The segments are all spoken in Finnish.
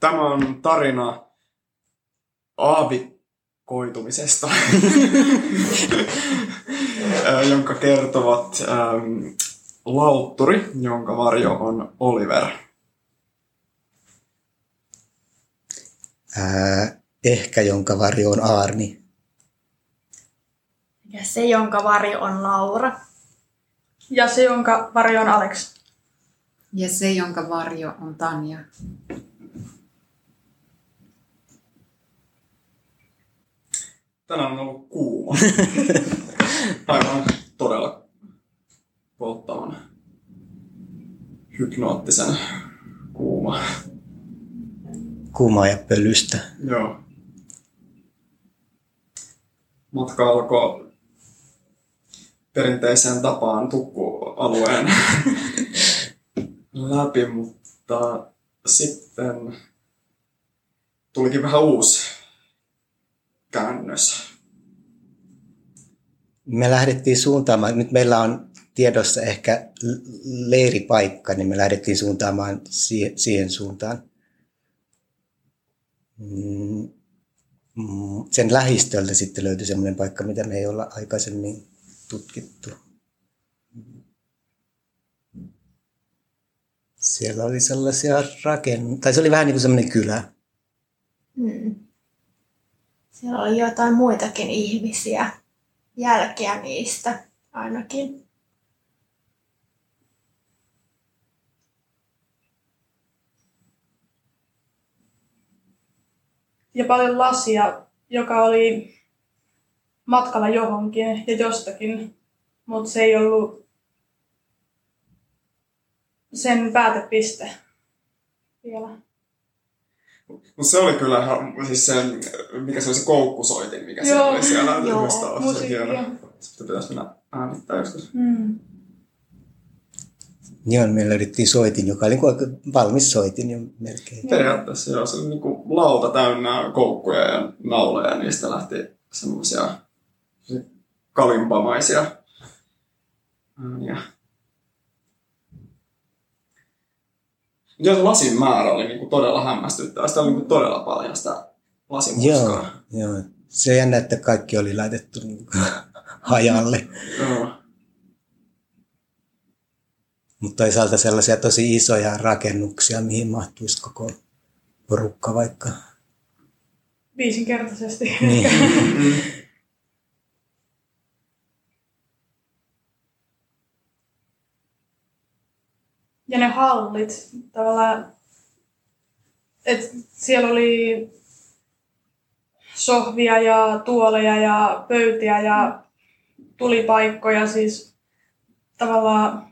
Tämä on tarina aavikoitumisesta, jonka kertovat ähm, lautturi, jonka varjo on Oliver. Ää, ehkä jonka varjo on Aarni. Ja se, jonka varjo on Laura. Ja se, jonka varjo on Alex. Ja se, jonka varjo on Tanja. Tänään on ollut kuuma. Aivan todella polttavan hypnoottisen kuuma. Kuumaa ja pölystä. Joo. Matka alkoi perinteiseen tapaan tukkualueen läpi, mutta sitten tulikin vähän uusi käännös. Me lähdettiin suuntaamaan, nyt meillä on tiedossa ehkä leiripaikka, niin me lähdettiin suuntaamaan siihen, siihen suuntaan. Mm, mm, sen lähistöltä sitten löytyi semmoinen paikka, mitä me ei olla aikaisemmin tutkittu. Siellä oli sellaisia rakennuksia, tai se oli vähän niin kuin semmoinen kylä. Hmm. Siellä oli jotain muitakin ihmisiä, jälkeä niistä ainakin. Ja paljon lasia, joka oli matkalla johonkin ja jostakin, mutta se ei ollut sen päätepiste vielä. No se oli kyllä siis sen, mikä se oli se koukkusoitin, mikä Joo, se oli siellä joo, yhdessä musiikkia. Sitten pitäisi mennä äänittää joskus. Mm. Joo, me löydettiin soitin, joka oli niin kuin valmis soitin jo melkein. Periaatteessa joo, se oli niinku lauta täynnä koukkuja ja nauleja ja niistä lähti semmoisia kalimpamaisia ääniä. Joo, se lasin määrä oli niinku todella hämmästyttävä. Sitä oli niinku todella paljon sitä lasimuskaa. Joo, joo. Se jännä, että kaikki oli laitettu niin kuin hajalle. Joo. Mutta toisaalta sellaisia tosi isoja rakennuksia, mihin mahtuisi koko porukka vaikka. Viisinkertaisesti. Niin. Ja ne hallit tavallaan, että siellä oli sohvia ja tuoleja ja pöytiä ja tulipaikkoja, siis tavallaan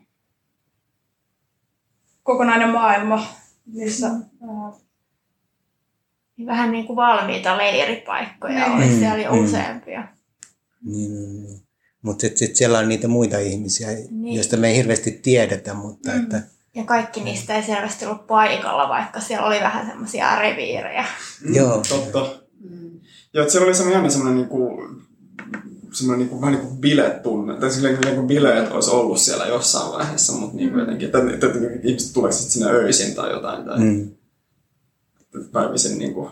kokonainen maailma, missä ää, Vähän niin kuin valmiita leiripaikkoja Niin. oli Mm, siellä jo mm. useampia. niin, niin, niin. Mutta sitten sit siellä on niitä muita ihmisiä, Niin. joista me ei hirveästi tiedetä, mutta Mm. että Ja kaikki niistä ei selvästi ollut paikalla, vaikka siellä oli vähän semmoisia reviirejä. Joo. Totta. Mm. Joo, että siellä oli semmoinen jännä semmoinen niinku, semmoinen niinku, vähän niin kuin biletunne. Tai silleen niin kuin bileet olisi ollut siellä jossain vaiheessa, mutta niin kuin jotenkin, että, että, että ihmiset tuleeko sitten sinne öisin tai jotain. Tai mm. mm, päivisin niin kuin,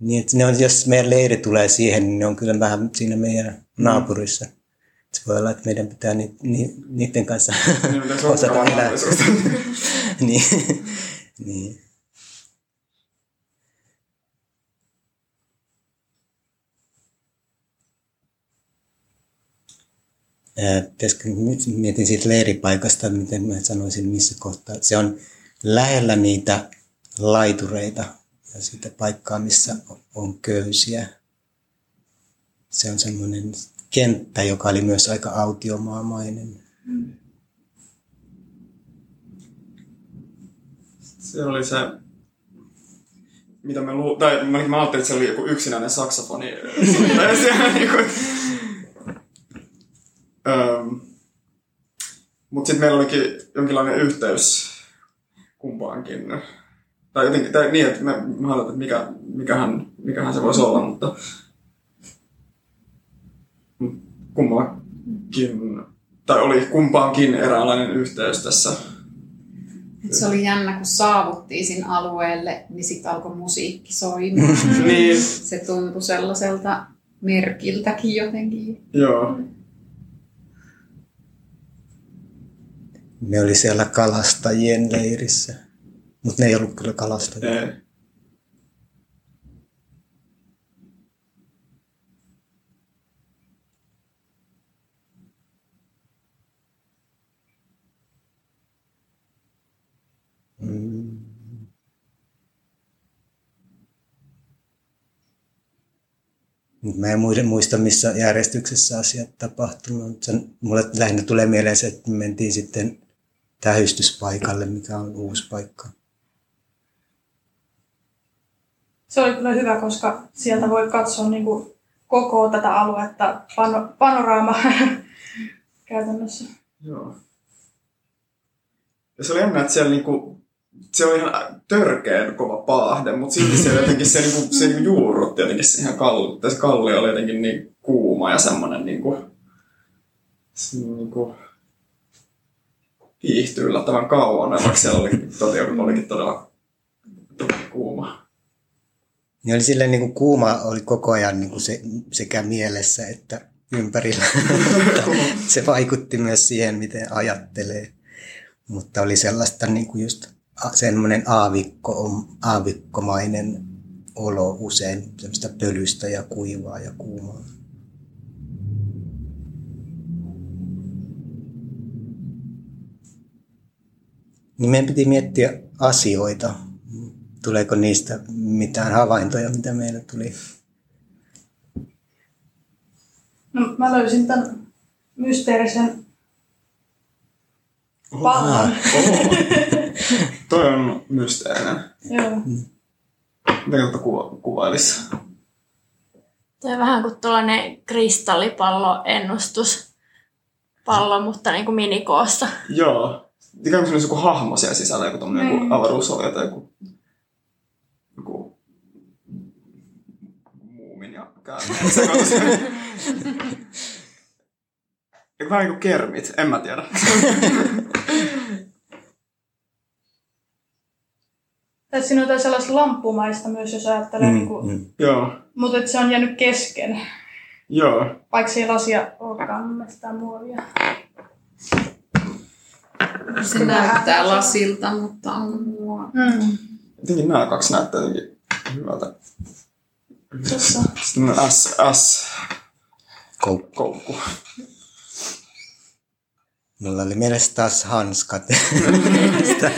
niin, että ne on, jos meidän leiri tulee siihen, niin ne on kyllä vähän siinä meidän naapurissa. Se voi olla, että meidän pitää ni, ni, niiden kanssa niin, osata elää. niin, niin. Pitäisikö- Mietin siitä leiripaikasta, miten mä sanoisin missä kohtaa. Se on lähellä niitä laitureita ja sitä paikkaa, missä on köysiä. Se on semmoinen kenttä, joka oli myös aika autiomaamainen. Se oli se, mitä me lu... Tai mä, mä ajattelin, että se oli joku yksinäinen saksofoni. niin. Öm, Mutta sitten meillä olikin jonkinlainen yhteys kumpaankin. Tai jotenkin, tai niin, että me, mä ajattelin, että mikä, mikähän, mikähän se voisi olla, mutta mut kummallakin, tai oli kumpaankin eräänlainen yhteys tässä Et se oli jännä, kun saavuttiin sinne alueelle, niin sitten alkoi musiikki soimaan. niin, Se tuntui sellaiselta merkiltäkin jotenkin. joo. Ne oli siellä kalastajien leirissä. Mutta ne ei ollut kyllä kalastajia. Ei. Mut Mä en muista- muista, missä järjestyksessä asiat tapahtunut. mutta Sen, mulle lähinnä tulee mieleen se, että me mentiin sitten tähystyspaikalle, mikä on uusi paikka. Se oli kyllä hyvä, koska sieltä voi katsoa niin kuin koko tätä aluetta pano, panoraama käytännössä. Joo. Ja se oli jännä, että siellä niinku, se oli ihan törkeän kova paahde, mutta silti se jotenkin se, niinku, se niinku juurrutti jotenkin siihen kalli. Se kalli oli jotenkin niin kuuma ja semmoinen niinku, se niinku, hiihtyi yllättävän kauan, vaikka siellä oli, toti, olikin todella, todella kuuma. Niin oli silleen niin kuin kuuma oli koko ajan niin kuin se, sekä mielessä että ympärillä. se vaikutti myös siihen, miten ajattelee. Mutta oli sellaista niin kuin just semmoinen aavikko, aavikkomainen olo usein, semmoista pölystä ja kuivaa ja kuumaa. Niin meidän piti miettiä asioita. Tuleeko niistä mitään havaintoja, mitä meille tuli? No, mä löysin tämän mysteerisen pallon. Toi on mysteerinen. Joo. Miten kautta kuva, kuvailisi? Toi on vähän kuin tuollainen kristallipalloennustus. Pallo, mutta niin kuin minikoossa. Joo. Ikään kuin joku hahmo siellä sisällä, joku tommonen joku Niin. avaruusolio tai joku, joku muumin ja käärmeen vähän niin kuin kermit, en mä tiedä. Tai siinä on jotain sellaista lamppumaista myös, jos ajattelee, mm, niin kuin, mm. Joo, mutta että se on jäänyt kesken, joo. vaikka se ei lasia olekaan mun mielestä sitä muovia. Se näyttää lasilta, mutta on mua. Mm. Jotenkin nämä kaksi näyttää jotenkin hyvältä. Tossa. Sitten on S, S Koukku. koukku. Mulla oli mielessä taas hanskat. Sitä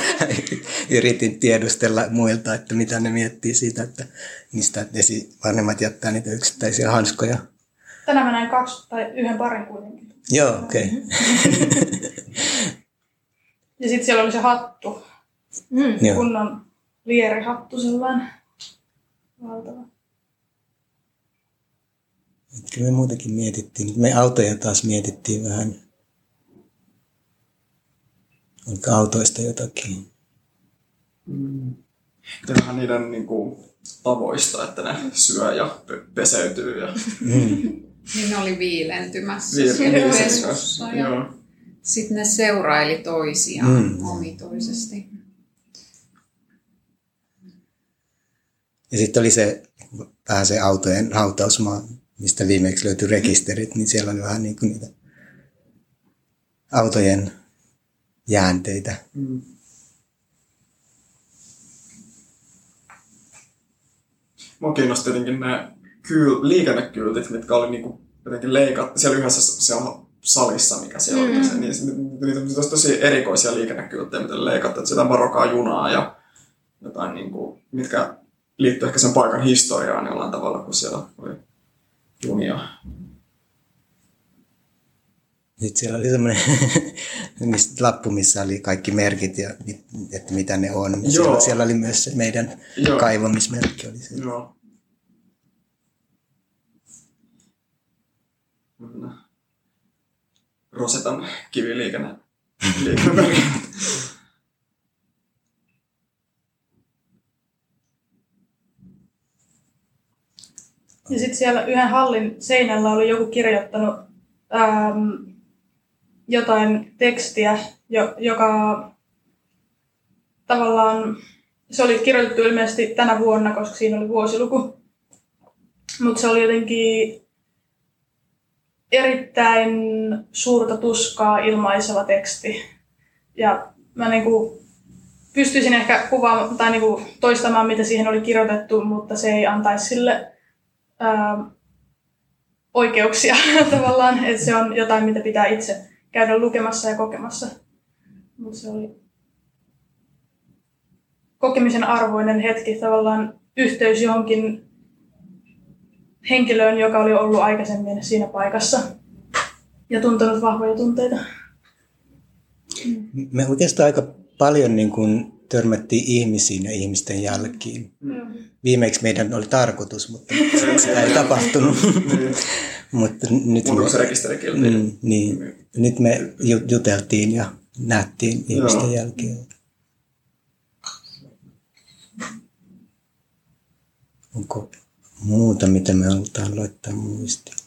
Yritin tiedustella muilta, että mitä ne miettii siitä, että mistä esi- vanhemmat jättää niitä yksittäisiä hanskoja. Tänään mä näin kaksi tai yhden parin kuitenkin. Joo, okei. Okay. Ja sitten siellä oli se hattu, Mm. Joo. kunnon lierihattu sellainen. Valtava. Kyllä me muutenkin mietittiin. Me autoja taas mietittiin vähän. Oliko autoista jotakin? Mm. Tämähän niiden niin kuin, tavoista, että ne syö ja pe- peseytyy. Ja Mm. Niin ne oli viilentymässä Viil- siellä niin, pesussa ja Joo. sitten ne seuraili toisiaan Mm. omituisesti. Ja sitten oli se vähän se autojen hautausmaa, mistä viimeksi löytyi rekisterit, niin siellä oli vähän niin kuin niitä autojen jäänteitä. Mm. Mua kiinnosti jotenkin ne kyl, liikennekyltit, mitkä oli niinku jotenkin leikattu siellä yhdessä siellä salissa, mikä siellä oli. Se, niin, se- niitä olisi tosi erikoisia liikennekylttejä, mitä leikattu. Että sitä varokaa junaa ja jotain, niinku, mitkä liittyy ehkä sen paikan historiaan jollain tavalla, kun siellä oli junia. Sitten siellä oli semmoinen lappu, missä oli kaikki merkit ja että mitä ne on. Joo. Siellä, siellä oli myös se meidän Joo. kaivamismerkki. Oli se. Joo. Kyllä. Rosetan kiviliikenne. liikenne. Ja sitten siellä yhden hallin seinällä oli joku kirjoittanut ähm, jotain tekstiä, jo, joka tavallaan, se oli kirjoitettu ilmeisesti tänä vuonna, koska siinä oli vuosiluku. Mutta se oli jotenkin erittäin suurta tuskaa ilmaiseva teksti. Ja mä niinku pystyisin ehkä kuvaamaan tai niinku toistamaan, mitä siihen oli kirjoitettu, mutta se ei antaisi sille ää, oikeuksia tavallaan. Että se on jotain, mitä pitää itse käydä lukemassa ja kokemassa. Mutta se oli kokemisen arvoinen hetki, tavallaan yhteys johonkin henkilöön, joka oli ollut aikaisemmin siinä paikassa ja tuntenut vahvoja tunteita. Me oikeastaan aika paljon niin kuin törmättiin ihmisiin ja ihmisten jälkiin. Mm. Viimeksi meidän oli tarkoitus, mutta sitä ei tapahtunut. Mutta nyt me, mm, niin, nyt me ju- juteltiin ja nähtiin ihmisten Joo. jälkeen. Onko muuta, mitä me halutaan laittaa muistiin?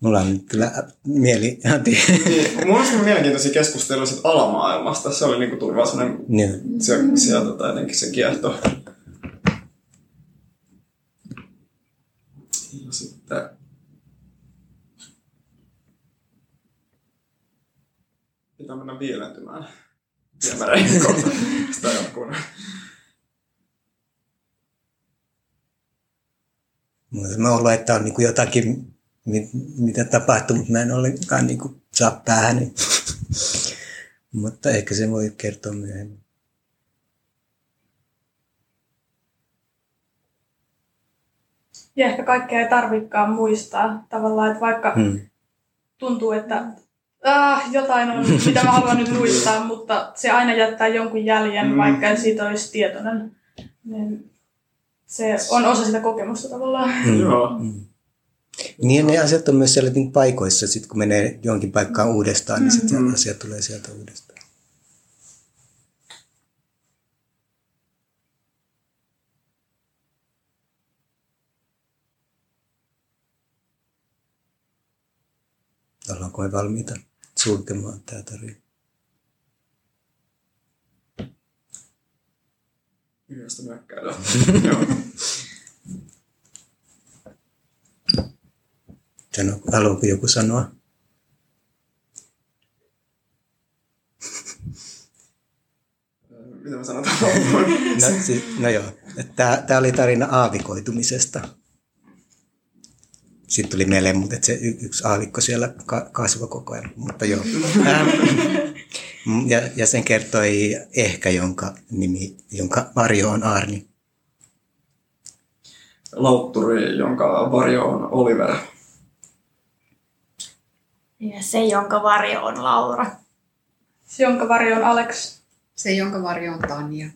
Mulla on kyllä mieli Niin, mun mielestä mielenkiintoisia keskusteluja sit alamaailmasta. Se oli niinku tuli vaan semmonen, niin, se, sieltä tota, jotenkin se kiehto. Ja sitten... Pitää mennä viilentymään. Viemäreihin kohta. Sitä jonkun. Mä ollut, että on niin jotakin, mi- mitä tapahtuu, mutta mä en ollenkaan niin kuin saa päähän. mutta ehkä se voi kertoa myöhemmin. Ja ehkä kaikkea ei tarvikaan muistaa tavallaan, että vaikka Hmm. tuntuu, että ah, jotain on, mitä mä haluan nyt muistaa, mutta se aina jättää jonkun jäljen, Mm. vaikka en siitä olisi tietoinen. Niin se on osa sitä kokemusta tavallaan. Hmm. Joo. Niin ne asiat on myös siellä niin paikoissa, sit kun menee johonkin paikkaan uudestaan, niin sitten Mm. asiat tulee sieltä uudestaan. Ollaanko me valmiita sulkemaan tämä tarina? Yhdestä mökkäilyä. Sano, haluaako joku sanoa? Mitä mä sanotaan? No, siis, no joo, tämä oli tarina aavikoitumisesta. Sitten tuli mieleen, mutta se yksi aavikko siellä ka- kasvoi koko ajan. Mutta joo. Ähm, ja, ja sen kertoi ehkä, jonka nimi, jonka varjo on Arni. Lautturi, jonka varjo on Oliver. Ja se, jonka varjo on Laura. Se, jonka varjo on Alex. Se, jonka varjo on Tanja.